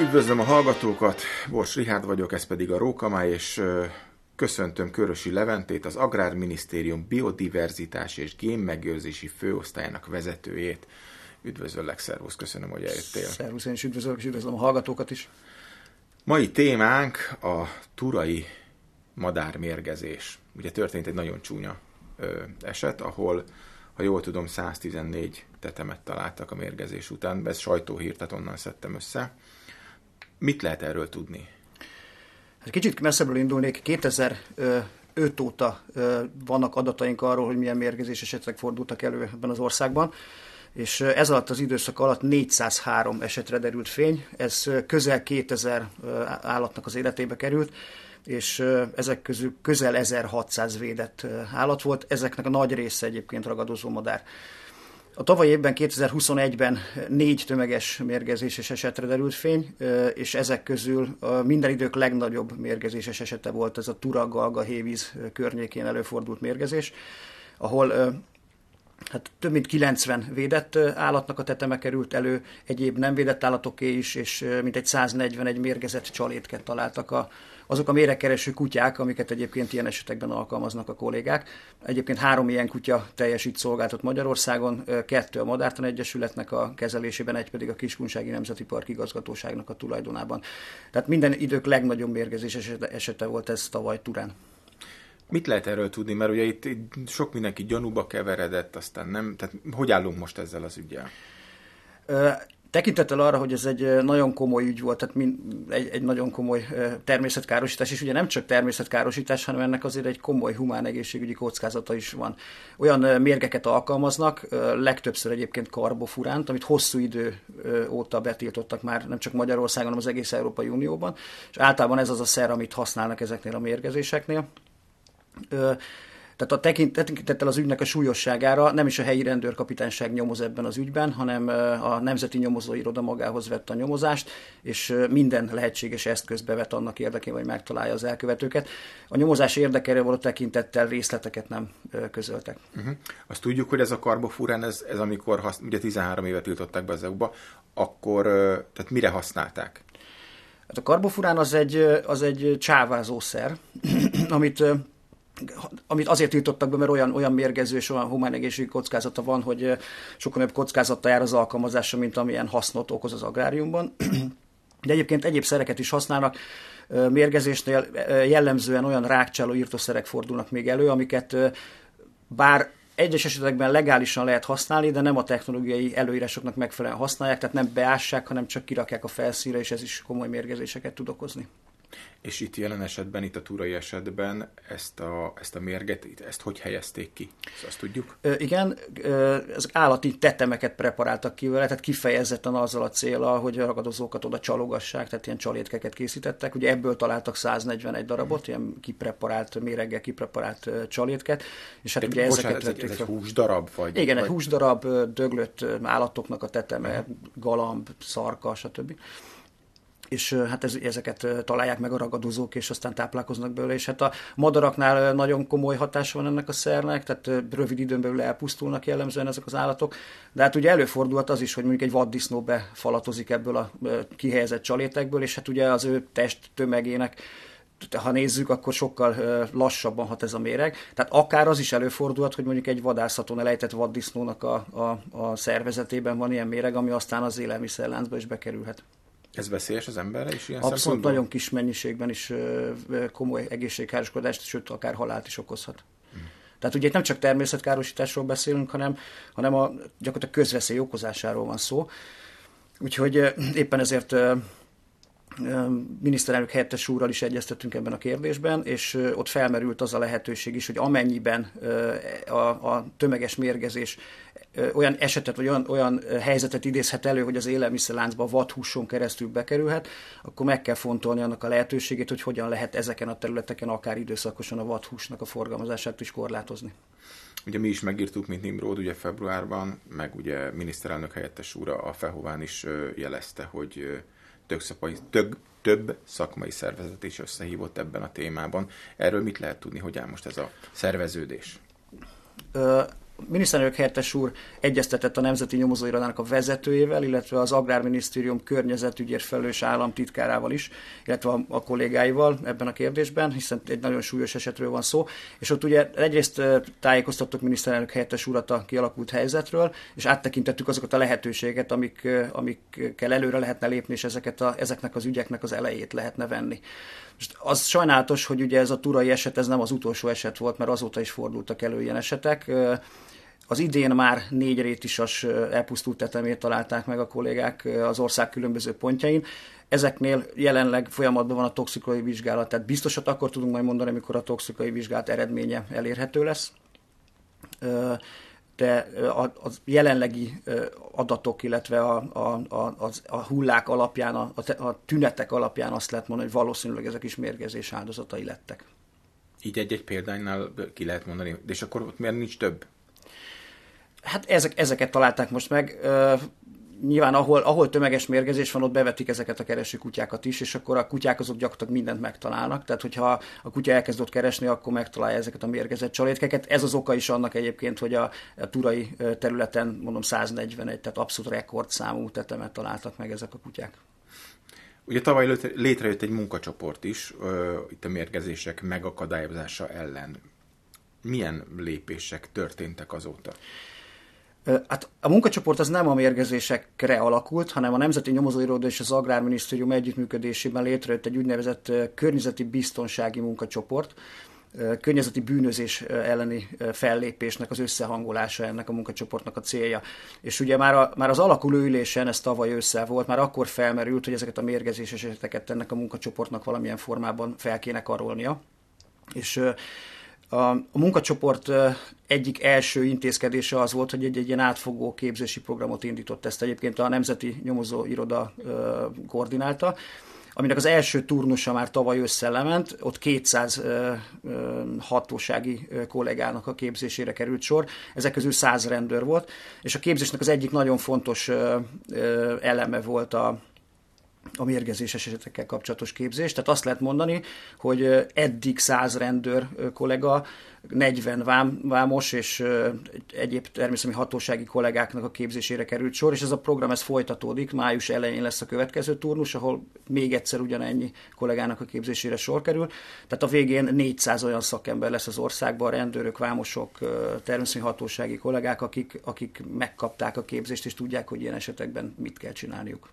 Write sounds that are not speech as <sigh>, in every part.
Üdvözlöm a hallgatókat, Bors Rihárd vagyok, ez pedig a Rókamá, és köszöntöm Körösi Leventét, az Agrárminisztérium biodiverzitás és génmegőrzési főosztályának vezetőjét. Üdvözöllek, szervusz, köszönöm, hogy eljöttél. Szervusz, én is üdvözlök, és üdvözlöm a hallgatókat is. Mai témánk a turai madármérgezés. Ugye történt egy nagyon csúnya ö, eset, ahol, ha jól tudom, 114 tetemet találtak a mérgezés után. Ez sajtóhírt, tehát onnan szedtem össze. Mit lehet erről tudni? Hát kicsit messzebbről indulnék. 2005 óta vannak adataink arról, hogy milyen mérgezés esetek fordultak elő ebben az országban és ez alatt az időszak alatt 403 esetre derült fény, ez közel 2000 állatnak az életébe került, és ezek közül közel 1600 védett állat volt, ezeknek a nagy része egyébként ragadozó madár. A tavalyi évben, 2021-ben négy tömeges mérgezéses esetre derült fény, és ezek közül minden idők legnagyobb mérgezéses esete volt ez a Tura, Galga, Hévíz környékén előfordult mérgezés, ahol hát több mint 90 védett állatnak a teteme került elő, egyéb nem védett állatoké is, és mintegy 141 mérgezett csalétket találtak a, azok a méregkereső kutyák, amiket egyébként ilyen esetekben alkalmaznak a kollégák. Egyébként három ilyen kutya teljesít szolgáltat Magyarországon, kettő a Madártan Egyesületnek a kezelésében, egy pedig a Kiskunsági Nemzeti Park igazgatóságnak a tulajdonában. Tehát minden idők legnagyobb mérgezés esete, esete volt ez tavaly Turán. Mit lehet erről tudni? Mert ugye itt, itt sok mindenki gyanúba keveredett, aztán nem. Tehát hogy állunk most ezzel az ügyel? Tekintettel arra, hogy ez egy nagyon komoly ügy volt, tehát mind, egy, egy nagyon komoly természetkárosítás, és ugye nem csak természetkárosítás, hanem ennek azért egy komoly humán egészségügyi kockázata is van. Olyan mérgeket alkalmaznak, legtöbbször egyébként karbofuránt, amit hosszú idő óta betiltottak már nem csak Magyarországon, hanem az egész Európai Unióban, és általában ez az a szer, amit használnak ezeknél a mérgezéseknél. Tehát a tekintettel az ügynek a súlyosságára nem is a helyi rendőrkapitányság nyomoz ebben az ügyben, hanem a Nemzeti Nyomozóiroda magához vett a nyomozást, és minden lehetséges eszközt bevet annak érdekében, hogy megtalálja az elkövetőket. A nyomozás érdekére való tekintettel részleteket nem közöltek. Uh-huh. Azt tudjuk, hogy ez a karbofurán, ez, ez amikor, hasz, ugye 13 évet tiltották be az EU-ba, akkor tehát mire használták? Hát a karbofurán az egy, az egy csávázószer, <clears throat> amit amit azért tiltottak be, mert olyan, olyan mérgező és olyan humán egészségügyi kockázata van, hogy sokkal nagyobb kockázata jár az alkalmazása, mint amilyen hasznot okoz az agráriumban. <clears throat> De egyébként egyéb szereket is használnak. Mérgezésnél jellemzően olyan rákcsáló írtószerek fordulnak még elő, amiket bár egyes esetekben legálisan lehet használni, de nem a technológiai előírásoknak megfelelően használják, tehát nem beássák, hanem csak kirakják a felszíre, és ez is komoly mérgezéseket tud okozni. És itt jelen esetben, itt a túrai esetben ezt a, ezt a mérget, ezt hogy helyezték ki? Ezt azt tudjuk? Ö, igen, ez állati tetemeket preparáltak ki vele, tehát kifejezetten azzal a célra, hogy a ragadozókat oda csalogassák, tehát ilyen csalétkeket készítettek. Ugye ebből találtak 141 darabot, hmm. ilyen kipreparált, méreggel kipreparált csalétket. És hát ugye bocsánat, ezeket ez, egy, ez egy húsdarab? Vagy, igen, vagy... egy húsdarab, döglött állatoknak a teteme, hmm. galamb, szarka, stb és hát ez, ezeket találják meg a ragadozók, és aztán táplálkoznak belőle, és hát a madaraknál nagyon komoly hatása van ennek a szernek, tehát rövid időn belül elpusztulnak jellemzően ezek az állatok, de hát ugye előfordulhat az is, hogy mondjuk egy vaddisznó befalatozik ebből a kihelyezett csalétekből, és hát ugye az ő test tömegének ha nézzük, akkor sokkal lassabban hat ez a méreg. Tehát akár az is előfordulhat, hogy mondjuk egy vadászaton elejtett vaddisznónak a, a, a szervezetében van ilyen méreg, ami aztán az élelmiszerláncba is bekerülhet. Ez veszélyes az emberre is ilyen Abszolút nagyon kis mennyiségben is komoly egészségkároskodást, sőt akár halált is okozhat. Hmm. Tehát ugye itt nem csak természetkárosításról beszélünk, hanem, hanem a gyakorlatilag közveszély okozásáról van szó. Úgyhogy éppen ezért miniszterelnök helyettes úrral is egyeztettünk ebben a kérdésben, és ott felmerült az a lehetőség is, hogy amennyiben a, a tömeges mérgezés olyan esetet, vagy olyan, olyan helyzetet idézhet elő, hogy az élelmiszerláncba vadhúson keresztül bekerülhet, akkor meg kell fontolni annak a lehetőségét, hogy hogyan lehet ezeken a területeken akár időszakosan a vadhúsnak a forgalmazását is korlátozni. Ugye mi is megírtuk, mint Nimrod, ugye februárban, meg ugye miniszterelnök helyettes úr a Fehován is jelezte, hogy több szakmai, több, több szakmai szervezet is összehívott ebben a témában. Erről mit lehet tudni, hogy áll most ez a szerveződés? Miniszterelnök helyettes úr egyeztetett a Nemzeti Nyomozóirodának a vezetőjével, illetve az Agrárminisztérium környezetügyért felelős államtitkárával is, illetve a, a kollégáival ebben a kérdésben, hiszen egy nagyon súlyos esetről van szó. És ott ugye egyrészt tájékoztattuk miniszterelnök helyettes urat a kialakult helyzetről, és áttekintettük azokat a lehetőséget, amik, amikkel előre lehetne lépni, és ezeket a, ezeknek az ügyeknek az elejét lehetne venni. Most az sajnálatos, hogy ugye ez a turai eset, ez nem az utolsó eset volt, mert azóta is fordultak elő ilyen esetek. Az idén már négy rétisas elpusztult tetemét találták meg a kollégák az ország különböző pontjain. Ezeknél jelenleg folyamatban van a toxikai vizsgálat, tehát biztosat akkor tudunk majd mondani, amikor a toxikai vizsgálat eredménye elérhető lesz de a, jelenlegi adatok, illetve a, a, a, a hullák alapján, a, a tünetek alapján azt lehet mondani, hogy valószínűleg ezek is mérgezés áldozatai lettek. Így egy-egy példánynál ki lehet mondani, és akkor ott miért nincs több? Hát ezek, ezeket találták most meg nyilván ahol, ahol tömeges mérgezés van, ott bevetik ezeket a kereső kutyákat is, és akkor a kutyák azok gyakorlatilag mindent megtalálnak. Tehát, hogyha a kutya elkezd ott keresni, akkor megtalálja ezeket a mérgezett csalétkeket. Ez az oka is annak egyébként, hogy a, a turai területen, mondom 141, tehát abszolút rekordszámú tetemet találtak meg ezek a kutyák. Ugye tavaly létrejött egy munkacsoport is, itt a mérgezések megakadályozása ellen. Milyen lépések történtek azóta? Hát a munkacsoport az nem a mérgezésekre alakult, hanem a Nemzeti Nyomozóiroda és az Agrárminisztérium együttműködésében létrejött egy úgynevezett környezeti biztonsági munkacsoport, környezeti bűnözés elleni fellépésnek az összehangolása ennek a munkacsoportnak a célja. És ugye már, a, már az alakuló ülésen, ez tavaly ősszel volt, már akkor felmerült, hogy ezeket a mérgezés eseteket ennek a munkacsoportnak valamilyen formában fel kéne karolnia. És a, munkacsoport egyik első intézkedése az volt, hogy egy, egy ilyen átfogó képzési programot indított. Ezt egyébként a Nemzeti Nyomozó Iroda koordinálta aminek az első turnusa már tavaly ősszel lement, ott 200 hatósági kollégának a képzésére került sor, ezek közül 100 rendőr volt, és a képzésnek az egyik nagyon fontos eleme volt a, a mérgezéses esetekkel kapcsolatos képzés. Tehát azt lehet mondani, hogy eddig 100 rendőr kollega, 40 vám, vámos és egyéb természeti hatósági kollégáknak a képzésére került sor, és ez a program ez folytatódik, május elején lesz a következő turnus, ahol még egyszer ugyanennyi kollégának a képzésére sor kerül. Tehát a végén 400 olyan szakember lesz az országban, rendőrök, vámosok, természeti hatósági kollégák, akik, akik megkapták a képzést, és tudják, hogy ilyen esetekben mit kell csinálniuk.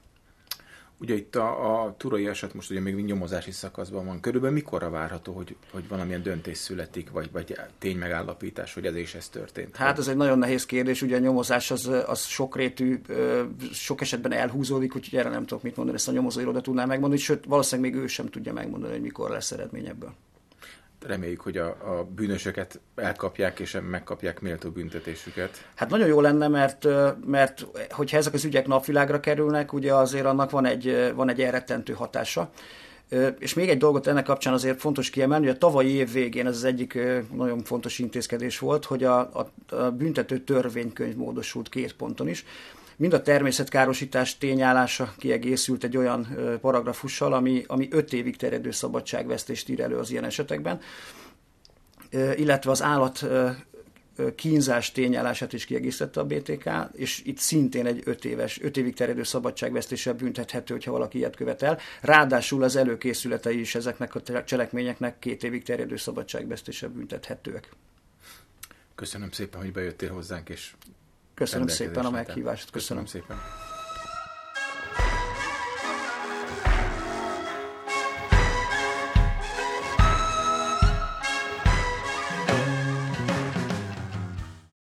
Ugye itt a, a turai eset most ugye még nyomozási szakaszban van. Körülbelül mikorra várható, hogy, hogy valamilyen döntés születik, vagy, vagy tény megállapítás, hogy ez is ez történt? Hát ez egy nagyon nehéz kérdés, ugye a nyomozás az, az sokrétű, sok esetben elhúzódik, úgyhogy erre nem tudok mit mondani, ezt a nyomozóiroda tudná megmondani, sőt valószínűleg még ő sem tudja megmondani, hogy mikor lesz eredmény ebből reméljük, hogy a, a bűnösöket elkapják és megkapják méltó büntetésüket. Hát nagyon jó lenne, mert, mert hogyha ezek az ügyek napvilágra kerülnek, ugye azért annak van egy, van egy elrettentő hatása. És még egy dolgot ennek kapcsán azért fontos kiemelni, hogy a tavalyi év végén ez az egyik nagyon fontos intézkedés volt, hogy a, a, a büntető törvénykönyv módosult két ponton is mind a természetkárosítás tényállása kiegészült egy olyan paragrafussal, ami, ami öt évig terjedő szabadságvesztést ír elő az ilyen esetekben, illetve az állat kínzás tényállását is kiegészítette a BTK, és itt szintén egy öt éves, öt évig terjedő szabadságvesztéssel büntethető, hogyha valaki ilyet követel. Ráadásul az előkészületei is ezeknek a cselekményeknek két évig terjedő szabadságvesztéssel büntethetőek. Köszönöm szépen, hogy bejöttél hozzánk, és Köszönöm szépen a meghívást. Köszönöm, Köszönöm szépen.